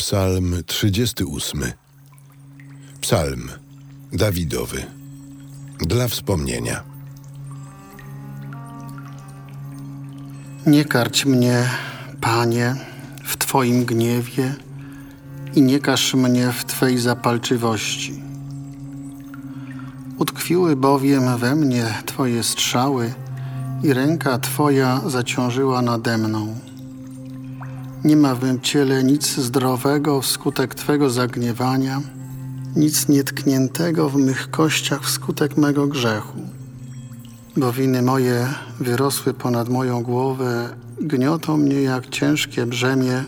Psalm 38. Psalm Dawidowy. Dla wspomnienia. Nie karć mnie, Panie, w Twoim gniewie i nie każ mnie w Twej zapalczywości. Utkwiły bowiem we mnie Twoje strzały i ręka Twoja zaciążyła nade mną. Nie ma w mym ciele nic zdrowego wskutek Twego zagniewania, nic nietkniętego w mych kościach wskutek mego grzechu. Bo winy moje wyrosły ponad moją głowę, gniotą mnie jak ciężkie brzemię,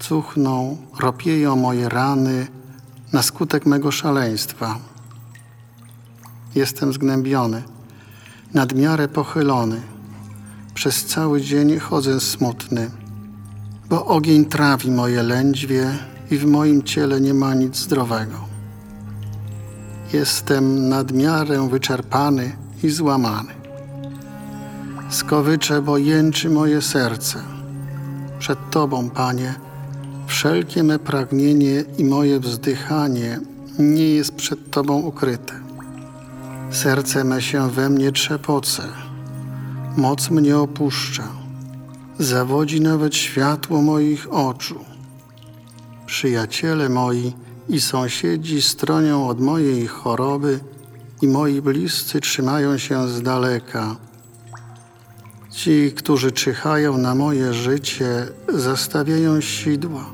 cuchną, ropieją moje rany na skutek mego szaleństwa. Jestem zgnębiony, nadmiarę pochylony, przez cały dzień chodzę smutny bo ogień trawi moje lędźwie i w moim ciele nie ma nic zdrowego. Jestem nadmiarę wyczerpany i złamany. Skowycze, bo jęczy moje serce. Przed Tobą, Panie, wszelkie me pragnienie i moje wzdychanie nie jest przed Tobą ukryte. Serce me się we mnie trzepoce, moc mnie opuszcza zawodzi nawet światło moich oczu. Przyjaciele moi i sąsiedzi stronią od mojej choroby i moi bliscy trzymają się z daleka. Ci, którzy czyhają na moje życie, zastawiają sidła.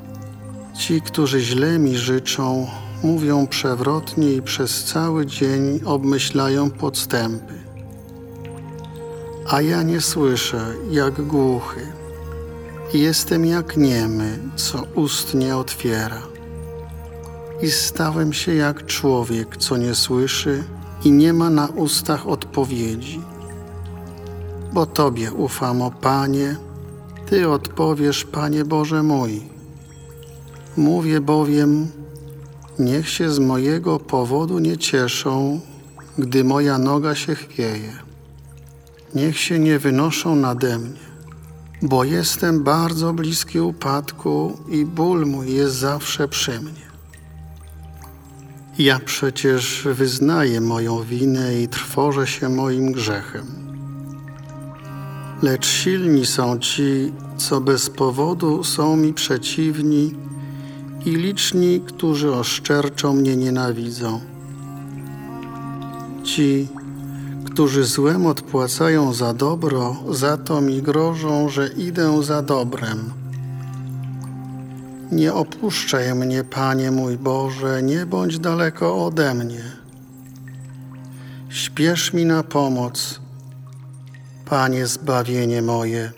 Ci, którzy źle mi życzą, mówią przewrotnie i przez cały dzień obmyślają podstępy a ja nie słyszę jak głuchy. Jestem jak niemy, co ust nie otwiera. I stałem się jak człowiek, co nie słyszy i nie ma na ustach odpowiedzi. Bo Tobie ufam, o Panie, Ty odpowiesz, Panie Boże mój. Mówię bowiem, niech się z mojego powodu nie cieszą, gdy moja noga się chwieje niech się nie wynoszą nade mnie, bo jestem bardzo bliski upadku i ból mój jest zawsze przy mnie. Ja przecież wyznaję moją winę i trwożę się moim grzechem. Lecz silni są ci, co bez powodu są mi przeciwni i liczni, którzy oszczerczą mnie nienawidzą. Ci, którzy złem odpłacają za dobro, za to mi grożą, że idę za dobrem. Nie opuszczaj mnie, Panie mój Boże, nie bądź daleko ode mnie. Śpiesz mi na pomoc, Panie zbawienie moje.